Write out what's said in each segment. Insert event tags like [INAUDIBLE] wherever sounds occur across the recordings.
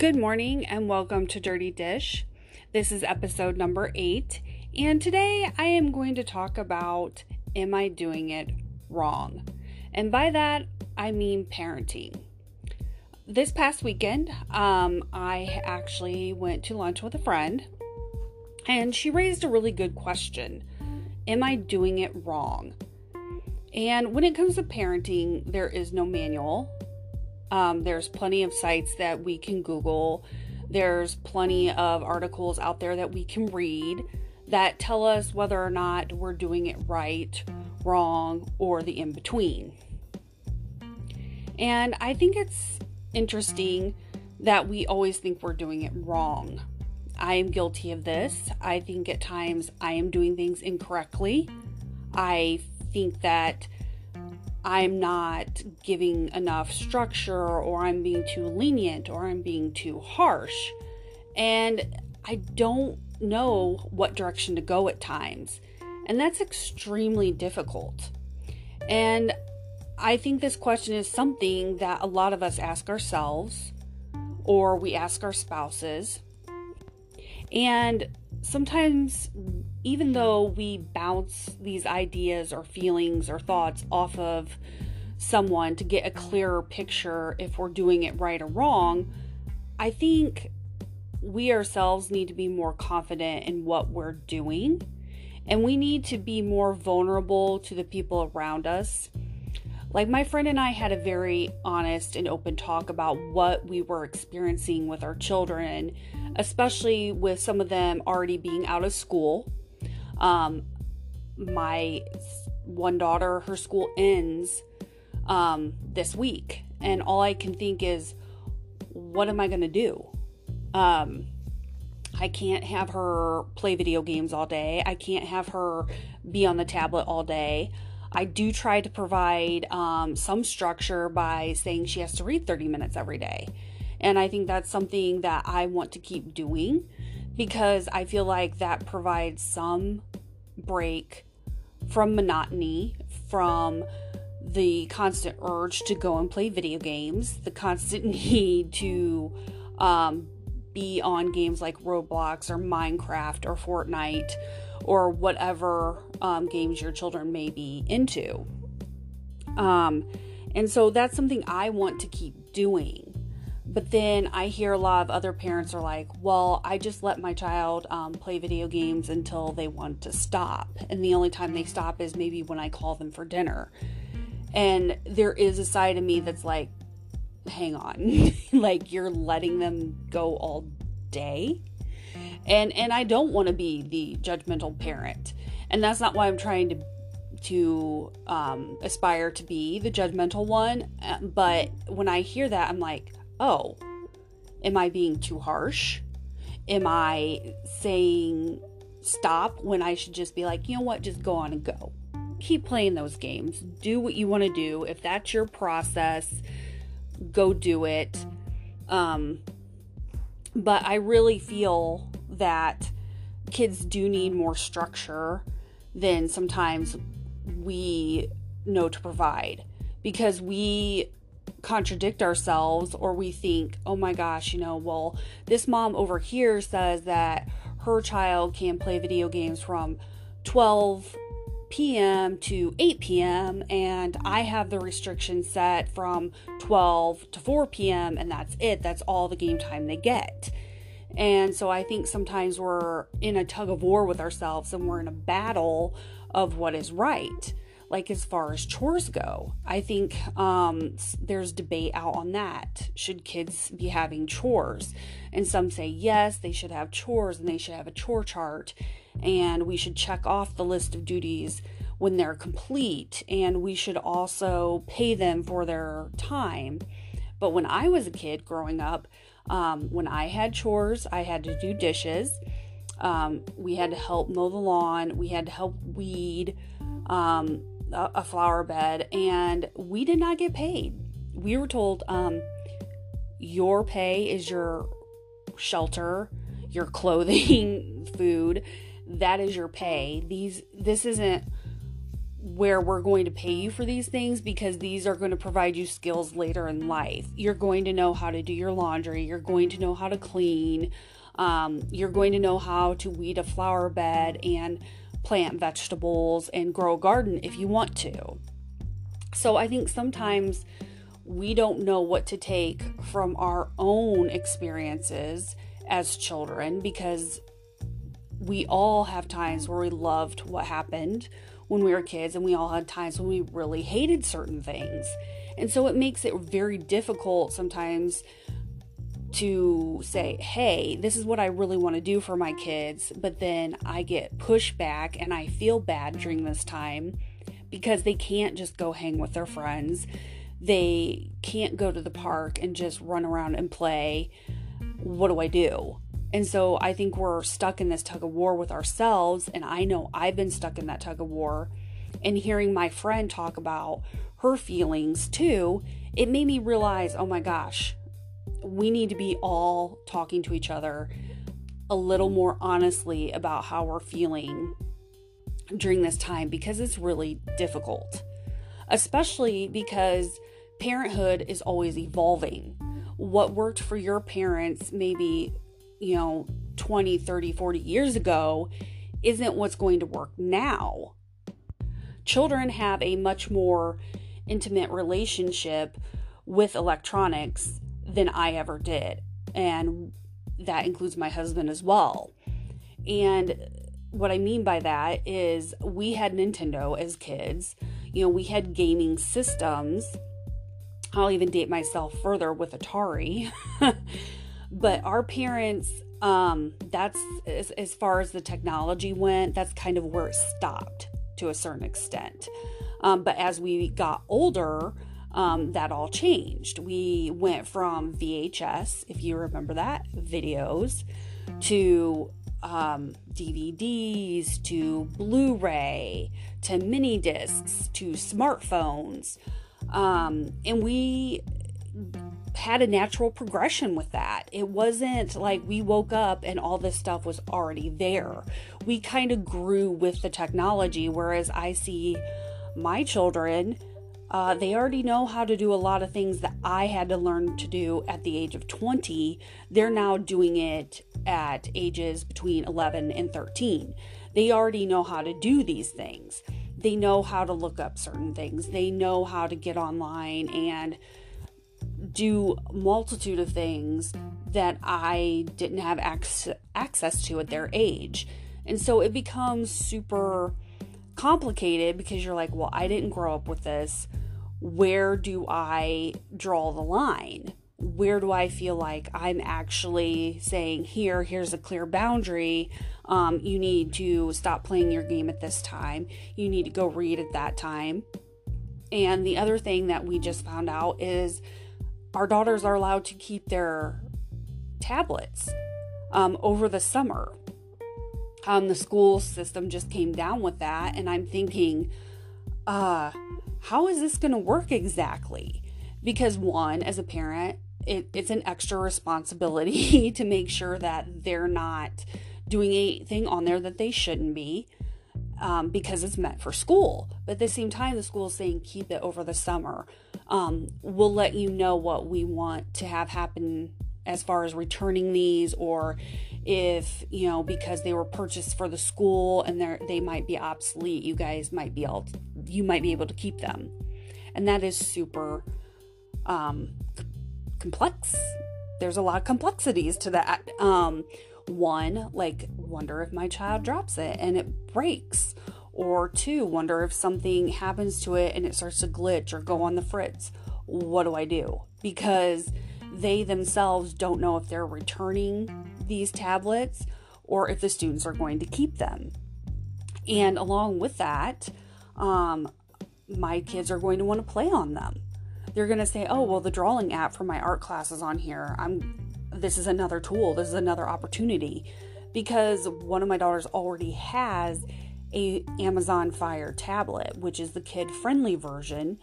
Good morning and welcome to Dirty Dish. This is episode number eight, and today I am going to talk about Am I Doing It Wrong? And by that, I mean parenting. This past weekend, um, I actually went to lunch with a friend, and she raised a really good question Am I doing it wrong? And when it comes to parenting, there is no manual um, there's plenty of sites that we can Google. There's plenty of articles out there that we can read that tell us whether or not we're doing it right, wrong, or the in between. And I think it's interesting that we always think we're doing it wrong. I am guilty of this. I think at times I am doing things incorrectly. I think that I'm not giving enough structure, or I'm being too lenient, or I'm being too harsh. And I don't know what direction to go at times. And that's extremely difficult. And I think this question is something that a lot of us ask ourselves, or we ask our spouses. And sometimes even mm. though we bounce these ideas or feelings or thoughts off of someone to get a mm. clearer picture if we're doing it right or wrong, I think we ourselves need to be more confident in what we're doing. And we need to be more vulnerable to the people around us. Like, my friend and I had a very honest and open talk about what we were experiencing with our children, especially with some of them already being out of school um, my one daughter, her school ends um, this week, and all I can think is, what am I going to do? Um, I can't have her play video games all day. I can't have her be on the tablet all day. I do try to provide um, some structure by saying she has to read 30 minutes every day. And I think that's something that I want to keep doing because I feel like that provides some break from monotony, from the constant urge to go and play video games, the constant [LAUGHS] need to um, be on games like Roblox or Minecraft or Fortnite or whatever um, games your children may be into. Um, and so that's something I want to keep doing. But then I hear a lot of other parents are like, well, I just let my child um, play video games until they want to stop. And the only time they stop is maybe when I call them for dinner. And there is a side of me that's like, hang on, [LAUGHS] like you're letting them go all day. And and I don't want to be the judgmental parent. And that's not why I'm trying to to um, aspire to be the judgmental one. Uh, but when I hear that, I'm like, oh, am I being too harsh? Am I saying stop when I should just be like, you know what, just go on and go? Keep playing those games. Do what you want to do. If that's your process, go do it. Um, but I really feel that kids do need more structure than sometimes we know to provide because we contradict ourselves or we think, oh my gosh, you know, well, this mom over here says that her child can play video games from 12 p.m. to 8 p.m. and I have the restriction set from 12 to 4 p.m. and that's it. That's all the game time they get. And so I think sometimes we're in a tug of war with ourselves and we're in a battle of what is right like as far as chores go i think um, there's debate out on that. Should kids be having chores? And some say yes they should have chores and they should have a chore chart and we should check off the list of duties when they're complete and we should also pay them for their time. But when i was a kid growing up um, when i had chores i had to do dishes. Um, we had to help mow the lawn. We had to help weed. Um, a flower bed and we did not get paid. We were told um, your pay is your shelter, your [LAUGHS] clothing, food. That is your pay. These this isn't where we're going to pay you for these things because these are going to provide you skills later in life. You're going to know how to do your laundry, you're going to know how to clean, um, you're going to know how to weed a flower bed and plant vegetables and grow a garden if you want to. So I think sometimes we don't know what to take from our own experiences as children because we all have times where we loved what happened when we were kids, and we all had times when we really hated certain things. And so it makes it very difficult sometimes to say, hey, this is what I really want to do for my kids, but then I get pushback and I feel bad during this time because they can't just go hang with their friends. They can't go to the park and just run around and play. What do I do? And so I think we're stuck in this tug of war with ourselves. And I know I've been stuck in that tug of war. And hearing my friend talk about her feelings too, it made me realize oh my gosh, we need to be all talking to each other a little more honestly about how we're feeling during this time because it's really difficult, especially because parenthood is always evolving. What worked for your parents maybe you know, 20, 30, 40 years ago isn't what's going to work now. Children have a much more intimate relationship with electronics than I ever did. And that includes my husband as well. And what I mean by that is we had Nintendo as kids. You know, we had gaming systems. I'll even date myself further with Atari. [LAUGHS] but our parents um that's as, as far as the technology went that's kind of where it stopped to a certain extent um, but as we got older um, that all changed we went from vhs if you remember that videos to um, dvds to blu-ray to mini discs to smartphones um, and we had a natural progression with that. It wasn't like we woke up and all this stuff was already there. We kind of grew with the technology, whereas I see my children, uh, they already know how to do a lot of things that I had to learn to do at the age of 20. They're now doing it at ages between 11 and 13. They already know how to do these things. They know how to look up certain things. They know how to get online and do multitude of things that I didn't have ac- access to at their age. And so it becomes super complicated because you're like, well, I didn't grow up with this. Where do I draw the line? Where do I feel like I'm actually saying, here, here's a clear boundary. Um, you need to stop playing your game at this time. You need to go read at that time. And the other thing that we just found out is our daughters are allowed to keep their tablets um, over the summer. Um, the school system just came down with that, and I'm thinking, uh, how is this going to work exactly? Because, one, as a parent, it, it's an extra responsibility [LAUGHS] to make sure that they're not doing anything on there that they shouldn't be um, because it's meant for school. But at the same time, the school is saying keep it over the summer. Um, we'll let you know what we want to have happen as far as returning these or if you know because they were purchased for the school and they they might be obsolete you guys might be able to, you might be able to keep them and that is super um, complex there's a lot of complexities to that um, one, like, wonder if my child drops it and it breaks. Or two, wonder if something happens to it and it starts to glitch or go on the fritz. What do I do? Because they themselves don't know if they're returning these tablets or if the students are going to keep them. And along with that, um, my kids are going to want to play on them. They're going to say, "Oh, well, the drawing app for my art class is on here. I'm this is another tool, this is another opportunity because one of my daughters already has a Amazon Fire tablet, which is the kid friendly version,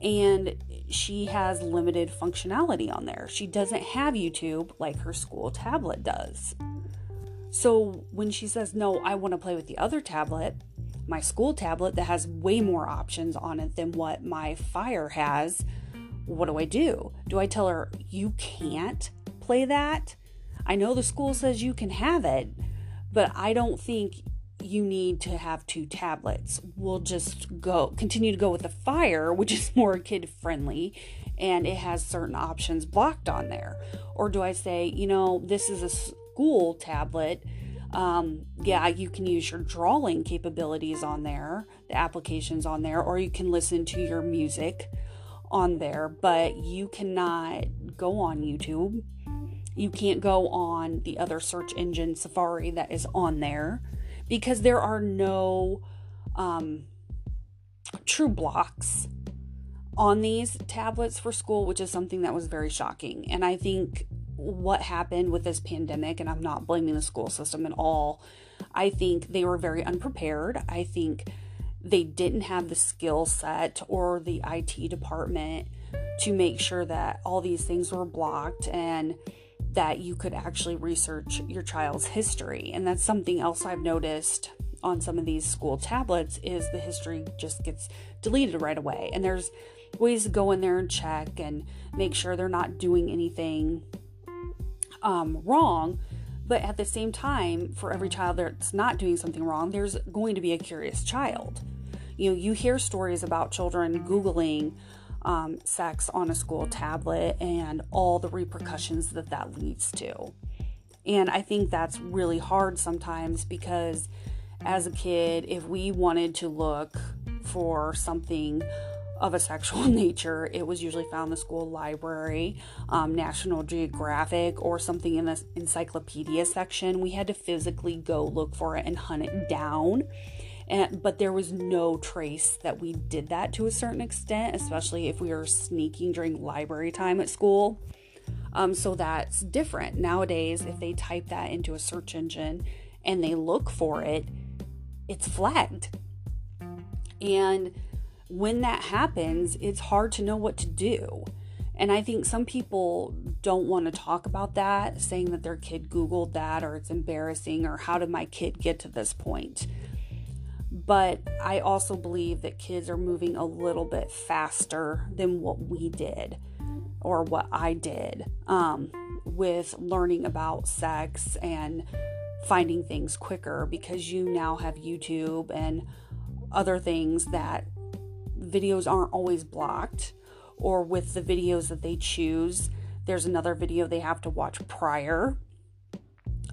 and she has limited functionality on there. She doesn't have YouTube like her school tablet does. So when she says, No, I want to play with the other tablet, my school tablet that has way more options on it than what my Fire has, what do I do? Do I tell her, you can't play that? I know the school says you can have it, but I don't think you need to have two tablets. We'll just go continue to go with the Fire, which is [LAUGHS] more kid friendly and it has certain options blocked on there. Or do I say, you know, this is a school tablet um, yeah, you can use your drawing capabilities on there, the applications on there, or you can listen to your music on there, but you cannot go on YouTube. You can't go on the other search engine Safari that is on there because there are no um, true blocks on these tablets for school, which is something that was very shocking. And I think what happened with this pandemic, and I'm not blaming the school system at all. I think they were very unprepared. I think they didn't have the skill set or the IT department to make sure that all these things were blocked and that you could actually research your child's history. And that's something else I've noticed on some of these school tablets is the history just gets deleted right away. And there's ways to go in there and check and make sure they're not doing anything um, wrong. But at the same time, for every child that's not doing something wrong, there's going to be a curious child. You know, you hear stories about children Googling um, sex on a school tablet and all the repercussions that that leads to. And I think that's really hard sometimes because as a kid, if we wanted to look for something of a sexual [LAUGHS] nature, it was usually found in the school library, um, National Geographic, or something in the encyclopedia section. We had to physically go look for it and hunt it down. And, but there was no trace that we did that to a certain extent, especially if we were sneaking during library time at school. Um, so that's different. Nowadays, if they type that into a search engine and they look for it, it's flagged. And when that happens, it's hard to know what to do. And I think some people don't want to talk about that, saying that their kid Googled that or it's embarrassing or how did my kid get to this point. But I also believe that kids are moving a little bit faster than what we did or what I did um, with learning about sex and finding things quicker because you now have YouTube and other things that videos aren't always blocked, or with the videos that they choose, there's another video they have to watch prior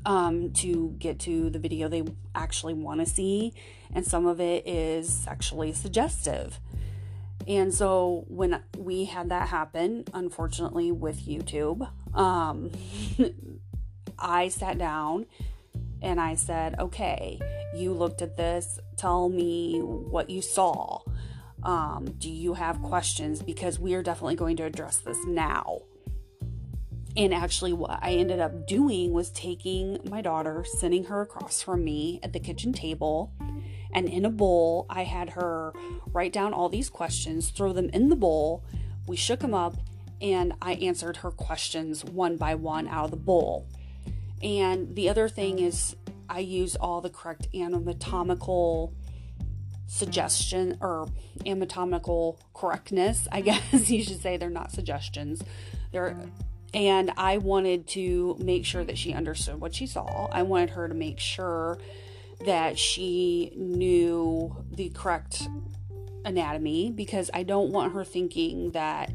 um, to get to the video they actually want to see, and some of it is sexually suggestive. And so when we had that happen, unfortunately with YouTube, um, [LAUGHS] I sat down and I said, okay, you looked at this, tell me what you saw. Um, do you have questions? Because we are definitely going to address this now. And actually, what I ended up doing was taking my daughter, sitting her across from me at the kitchen table, and in a bowl, I had her write down all these questions, throw them in the bowl. We shook them up, and I answered her questions one by one out of the bowl. And the other thing is, I use all the correct anatomical suggestion or anatomical correctness, I [LAUGHS] guess you should say. They're not suggestions. They're and I wanted to make sure that she understood what she saw. I wanted her to make sure that she knew the correct anatomy because I don't want her thinking that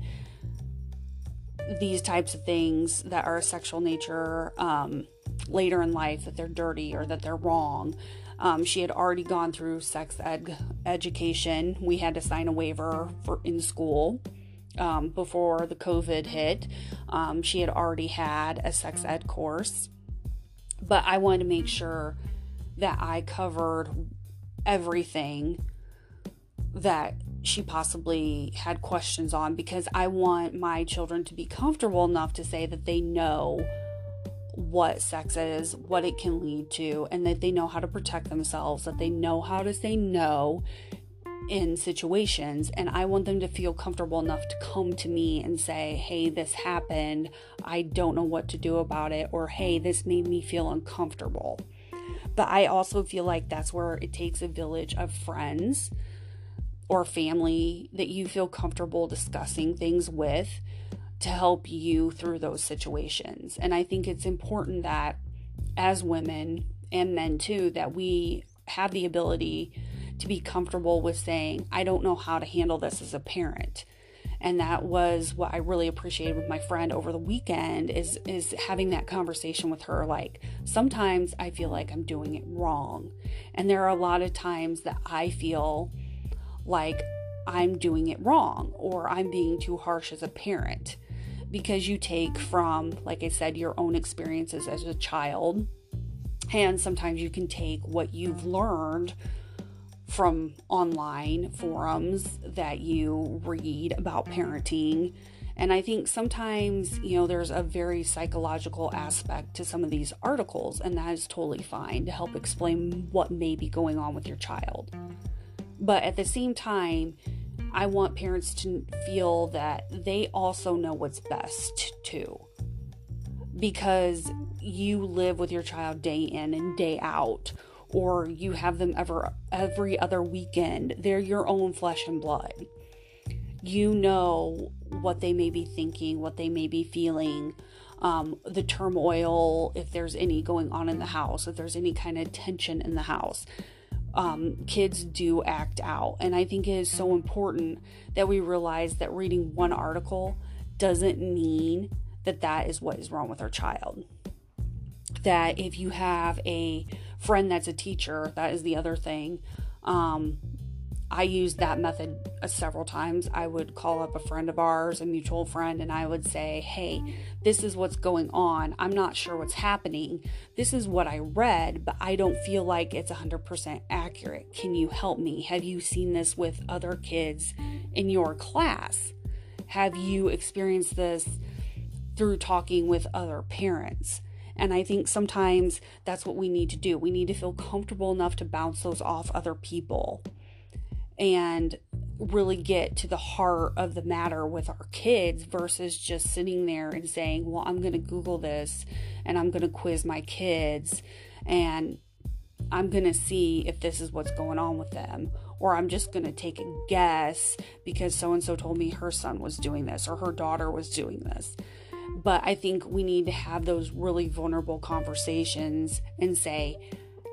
these types of things that are sexual nature um, later in life that they're dirty or that they're wrong. Um, she had already gone through sex ed education. We had to sign a waiver for in school um, before the COVID hit. Um, she had already had a sex ed course, but I wanted to make sure that I covered everything that she possibly had questions on because I want my children to be comfortable enough to say that they know what sex is, what it can lead to, and that they know how to protect themselves, that they know how to say no in situations. And I want them to feel comfortable enough to come to me and say, hey, this happened. I don't know what to do about it. Or hey, this made me feel uncomfortable. But I also feel like that's where it takes a village of friends or family that you feel comfortable discussing things with to help you through those situations. And I think it's important that as women and men too, that we have the ability to be comfortable with saying, I don't know how to handle this as a parent. And that was what I really appreciated with my friend over the weekend is is having that conversation with her like sometimes I feel like I'm doing it wrong. And there are a lot of times that I feel like I'm doing it wrong or I'm being too harsh as a parent because you take from like I said your own experiences as a child and sometimes you can take what you've learned from online forums that you read about parenting. And I think sometimes, you know, there's a very psychological aspect to some of these articles, and that is totally fine to help explain what may be going on with your child. But at the same time, I want parents to feel that they also know what's best too. Because you live with your child day in and day out or you have them ever every other weekend. They're your own flesh and blood. You know what they may be thinking, what they may be feeling, um, the turmoil, if there's any going on in the house, if there's any kind of tension in the house. Um, kids do act out. And I think it is so important that we realize that reading one article doesn't mean that that is what is wrong with our child. That if you have a friend that's a teacher. That is the other thing. Um, I used that method uh, several times. I would call up a friend of ours, a mutual friend, and I would say, Hey, this is what's going on. I'm not sure what's happening. This is what I read, but I don't feel like it's 100% accurate. Can you help me? Have you seen this with other kids in your class? Have you experienced this through talking with other parents? And I think sometimes that's what we need to do. We need to feel comfortable enough to bounce those off other people and really get to the heart of the matter with our kids versus just sitting there and saying, Well, I'm going to Google this and I'm going to quiz my kids and I'm going to see if this is what's going on with them. Or I'm just going to take a guess because so and so told me her son was doing this or her daughter was doing this. But I think we need to have those really vulnerable conversations and say,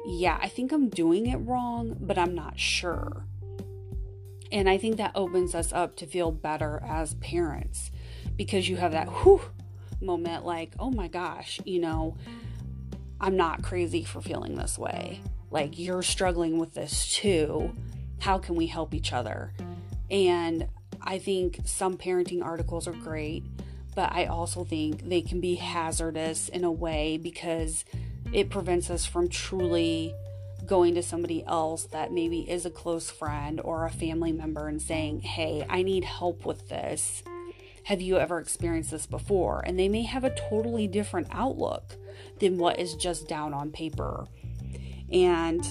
yeah, I think I'm doing it wrong, but I'm not sure. And I think that opens us up to feel better as parents because you have that whew moment like, oh my gosh, you know, I'm not crazy for feeling this way. Like you're struggling with this too. How can we help each other? And I think some parenting articles are great but I also think they can be hazardous in a way because it prevents us from truly going to somebody else that maybe is a close friend or a family member and saying, Hey, I need help with this. Have you ever experienced this before? And they may have a totally different outlook than what is just down on paper. And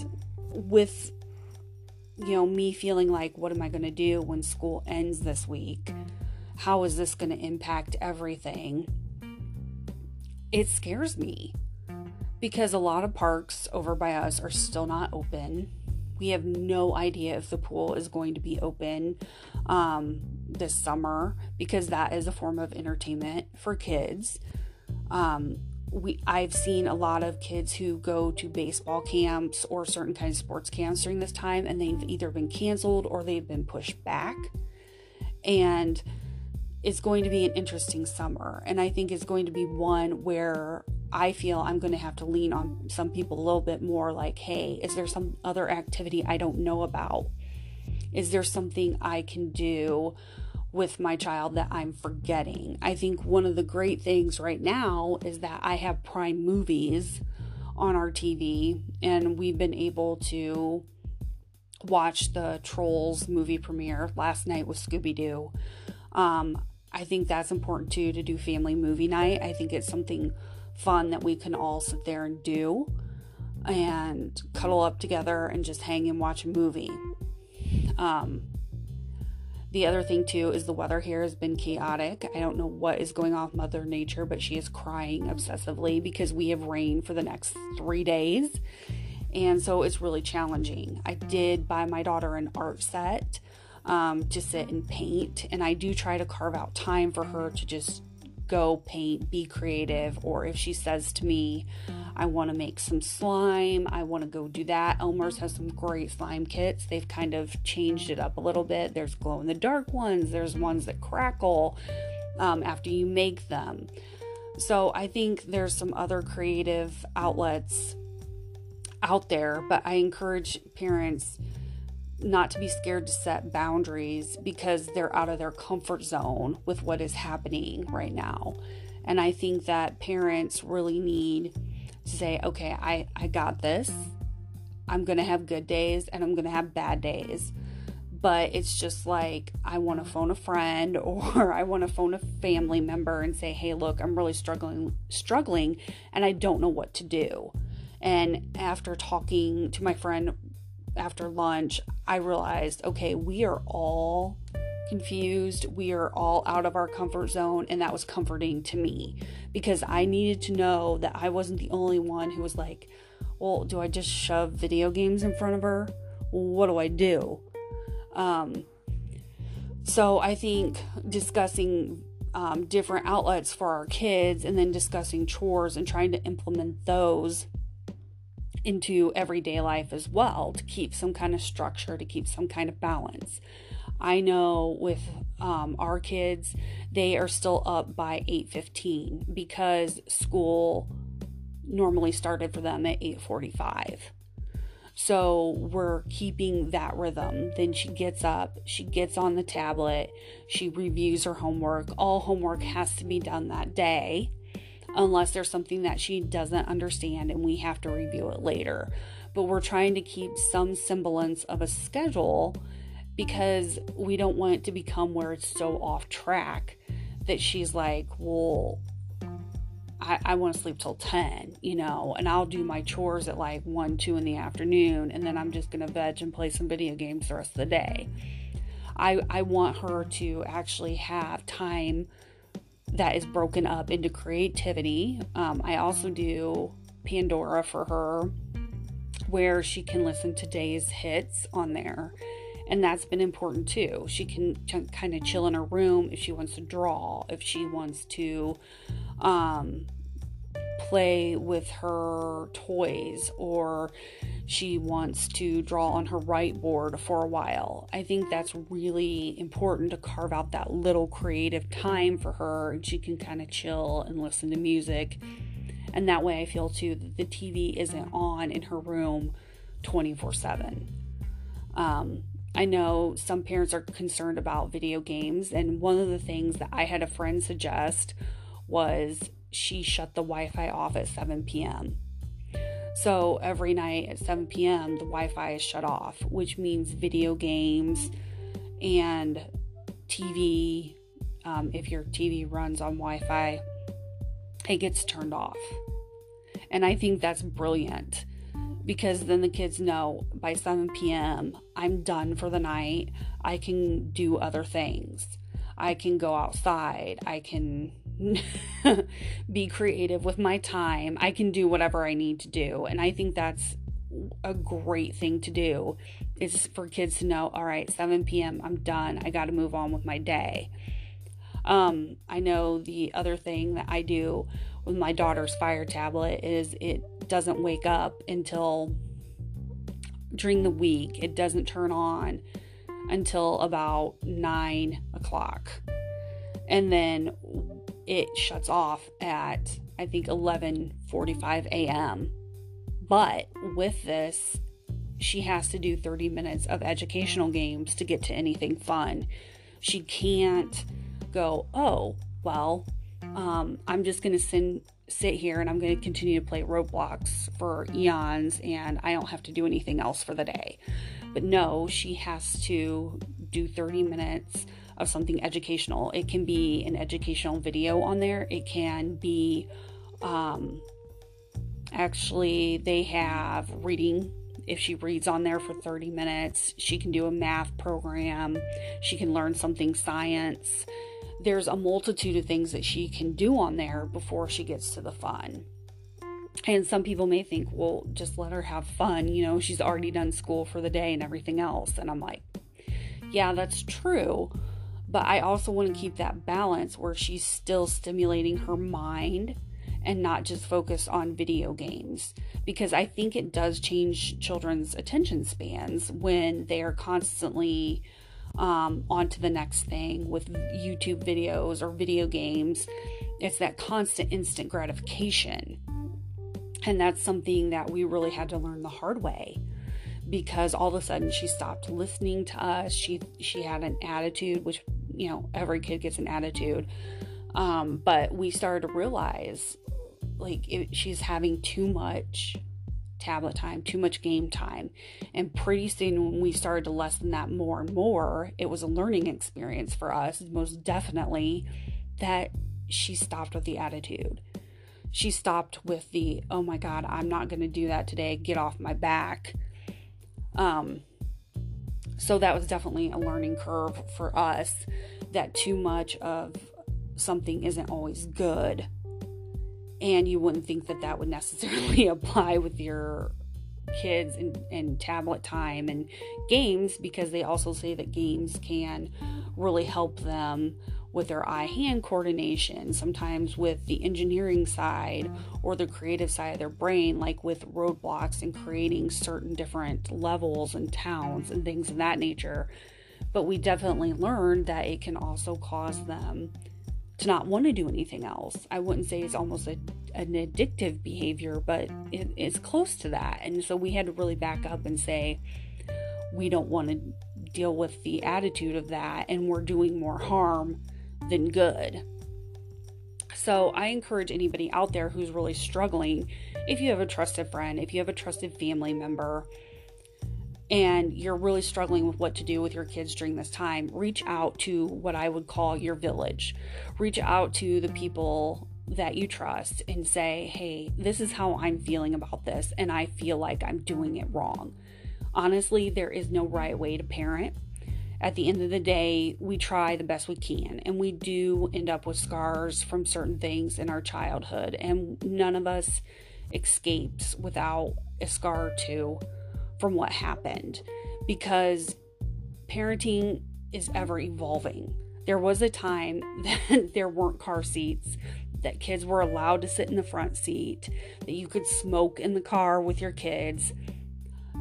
with, you know, me feeling like, what am I going to do when school ends this week? How is this going to impact everything? It scares me because a lot of parks over by us are still not open. We have no idea if the pool is going to be open um, this summer because that is a form of entertainment for kids. Um, we I've seen a lot of kids who go to baseball camps or certain kinds of sports camps during this time, and they've either been canceled or they've been pushed back. And it's going to be an interesting summer. And I think it's going to be one where I feel I'm going to have to lean on some people a little bit more like, hey, is there some other activity I don't know about? Is there something I can do with my child that I'm forgetting? I think one of the great things right now is that I have Prime Movies on our TV, and we've been able to watch the Trolls movie premiere last night with Scooby Doo. Um, I think that's important too to do family movie night. I think it's something fun that we can all sit there and do and cuddle up together and just hang and watch a movie. Um, the other thing too is the weather here has been chaotic. I don't know what is going with Mother Nature, but she is crying obsessively because we have rain for the next three days. And so it's really challenging. I did buy my daughter an art set um, to sit and paint, and I do try to carve out time for her to just go paint, be creative, or if she says to me, I want to make some slime, I want to go do that. Elmer's has some great slime kits. They've kind of changed it up a little bit. There's glow in the dark ones, there's ones that crackle um, after you make them. So I think there's some other creative outlets out there, but I encourage parents not to be scared to set boundaries because they're out of their comfort zone with what is happening right now. And I think that parents really need to say, okay, I, I got this. I'm going to have good days and I'm going to have bad days. But it's just like I want to phone a friend [LAUGHS] or I want to phone a family member and say, "Hey, look, I'm really struggling struggling and I don't know what to do." And after talking to my friend after lunch, I realized okay, we are all confused. We are all out of our comfort zone. And that was comforting to me because I needed to know that I wasn't the only one who was like, well, do I just shove video games in front of her? What do I do? Um, so I think discussing um, different outlets for our kids and then discussing chores and trying to implement those into everyday life as well to keep some kind of structure, to keep some kind of balance. I know with um, our kids, they are still up by 8:15 because school normally started for them at 8:45. So we're keeping that rhythm. Then she gets up, she gets on the tablet, she reviews her homework. All homework has to be done that day unless there's something that she doesn't understand and we have to review it later. But we're trying to keep some semblance of a schedule because we don't want it to become where it's so off track that she's like, well, I, I want to sleep till 10, you know, and I'll do my chores at like 1, 2 in the afternoon, and then I'm just going to veg and play some video games the rest of the day. I, I want her to actually have time that is broken up into creativity. Um, I also do Pandora for her, where she can listen to Day's hits on there. And that's been important too. She can ch- kind of chill in her room if she wants to draw, if she wants to um, play with her toys, or she wants to draw on her whiteboard for a while. I think that's really important to carve out that little creative time for her and she can kind of chill and listen to music. And that way I feel too that the TV isn't on in her room 24 7. Um, I know some parents are concerned about video games, and one of the things that I had a friend suggest was she shut the Wi Fi off at 7 p.m. So every night at 7 p.m., the Wi Fi is shut off, which means video games and TV. Um, if your TV runs on Wi Fi, it gets turned off. And I think that's brilliant because then the kids know by 7 p.m., I'm done for the night. I can do other things. I can go outside. I can [LAUGHS] be creative with my time. I can do whatever I need to do. And I think that's a great thing to do is for kids to know, all right, 7 p.m., I'm done. I got to move on with my day. Um, I know the other thing that I do with my daughter's fire tablet is it doesn't wake up until during the week. It doesn't turn on until about nine o'clock. And then it shuts off at I think 11:45 a.m. But with this, she has to do 30 minutes of educational games to get to anything fun. She can't go, "Oh, well, um, I'm just going to sit here and I'm going to continue to play Roblox for eons and I don't have to do anything else for the day." But no, she has to do 30 minutes of something educational. It can be an educational video on there. It can be um, actually, they have reading. If she reads on there for 30 minutes, she can do a math program. She can learn something science. There's a multitude of things that she can do on there before she gets to the fun. And some people may think, well, just let her have fun. You know, she's already done school for the day and everything else. And I'm like, yeah, that's true. But I also want to keep that balance where she's still stimulating her mind and not just focus on video games because I think it does change children's attention spans when they are constantly um, on to the next thing with YouTube videos or video games. It's that constant instant gratification. And that's something that we really had to learn the hard way because all of a sudden she stopped listening to us. She she had an attitude, which you know every kid gets an attitude, um, but we started to realize like it, she's having too much tablet time, too much game time. And pretty soon, when we started to lessen that more and more, it was a learning experience for us, most definitely, that she stopped with the attitude. She stopped with the, oh my God, I'm not going to do that today, get off my back. Um, so that was definitely a learning curve for us that too much of something isn't always good. And you wouldn't think that that would necessarily [LAUGHS] apply with your kids and, and tablet time and games because they also say that games can really help them with their eye hand coordination, sometimes with the engineering side or the creative side of their brain, like with Roblox and creating certain different levels and towns and things of that nature. But we definitely learned that it can also cause them to not want to do anything else. I wouldn't say it's almost a, an addictive behavior, but it, it's close to that. And so we had to really back up and say, we don't want to deal with the attitude of that, and we're doing more harm than good. So I encourage anybody out there who's really struggling, if you have a trusted friend, if you have a trusted family member, and you're really struggling with what to do with your kids during this time, reach out to what I would call your village. Reach out to the people that you trust and say, hey, this is how I'm feeling about this, and I feel like I'm doing it wrong. Honestly, there is no right way to parent. At the end of the day, we try the best we can, and we do end up with scars from certain things in our childhood, and none of us escapes without a scar or two from what happened because parenting is ever evolving. There was a time [LAUGHS] that there weren't car seats, that kids were allowed to sit in the front seat, that you could smoke in the car with your kids.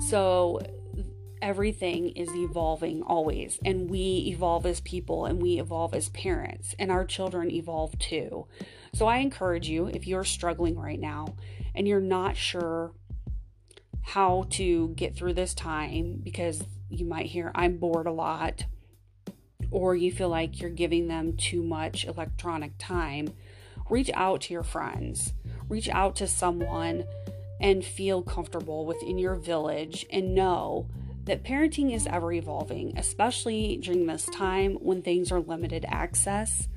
So everything is evolving always, and we evolve as people and we evolve as parents, and our children evolve too. So I encourage you if you're struggling right now and you're not sure how to get through this time because you might hear, I'm bored a lot, or you feel like you're giving them too much electronic time, reach out to your friends, reach out to someone and feel comfortable within your village and know that parenting is ever evolving, especially during this time when things are limited access.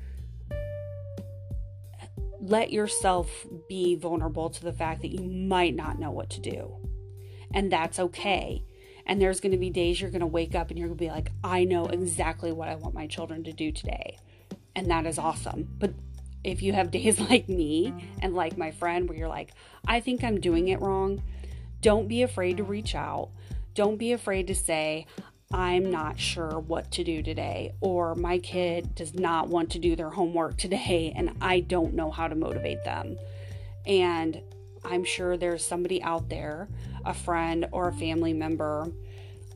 Let yourself be vulnerable to the fact that you might not know what to do and that's okay. And there's going to be days you're going to wake up and you're going to be like, I know exactly what I want my children to do today. And that is awesome. But if you have [LAUGHS] days like me and like my friend where you're like, I think I'm doing it wrong, don't be afraid to reach out. Don't be afraid to say, I'm not sure what to do today, or my kid does not want to do their homework today, [LAUGHS] and I don't know how to motivate them. And I'm sure there's somebody out there, a friend or a family member,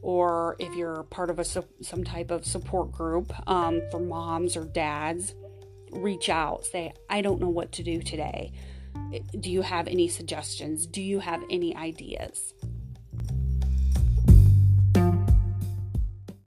or if you're part of a some type of support group um, for moms or dads, reach out. Say, I don't know what to do today. Do you have any suggestions? Do you have any ideas?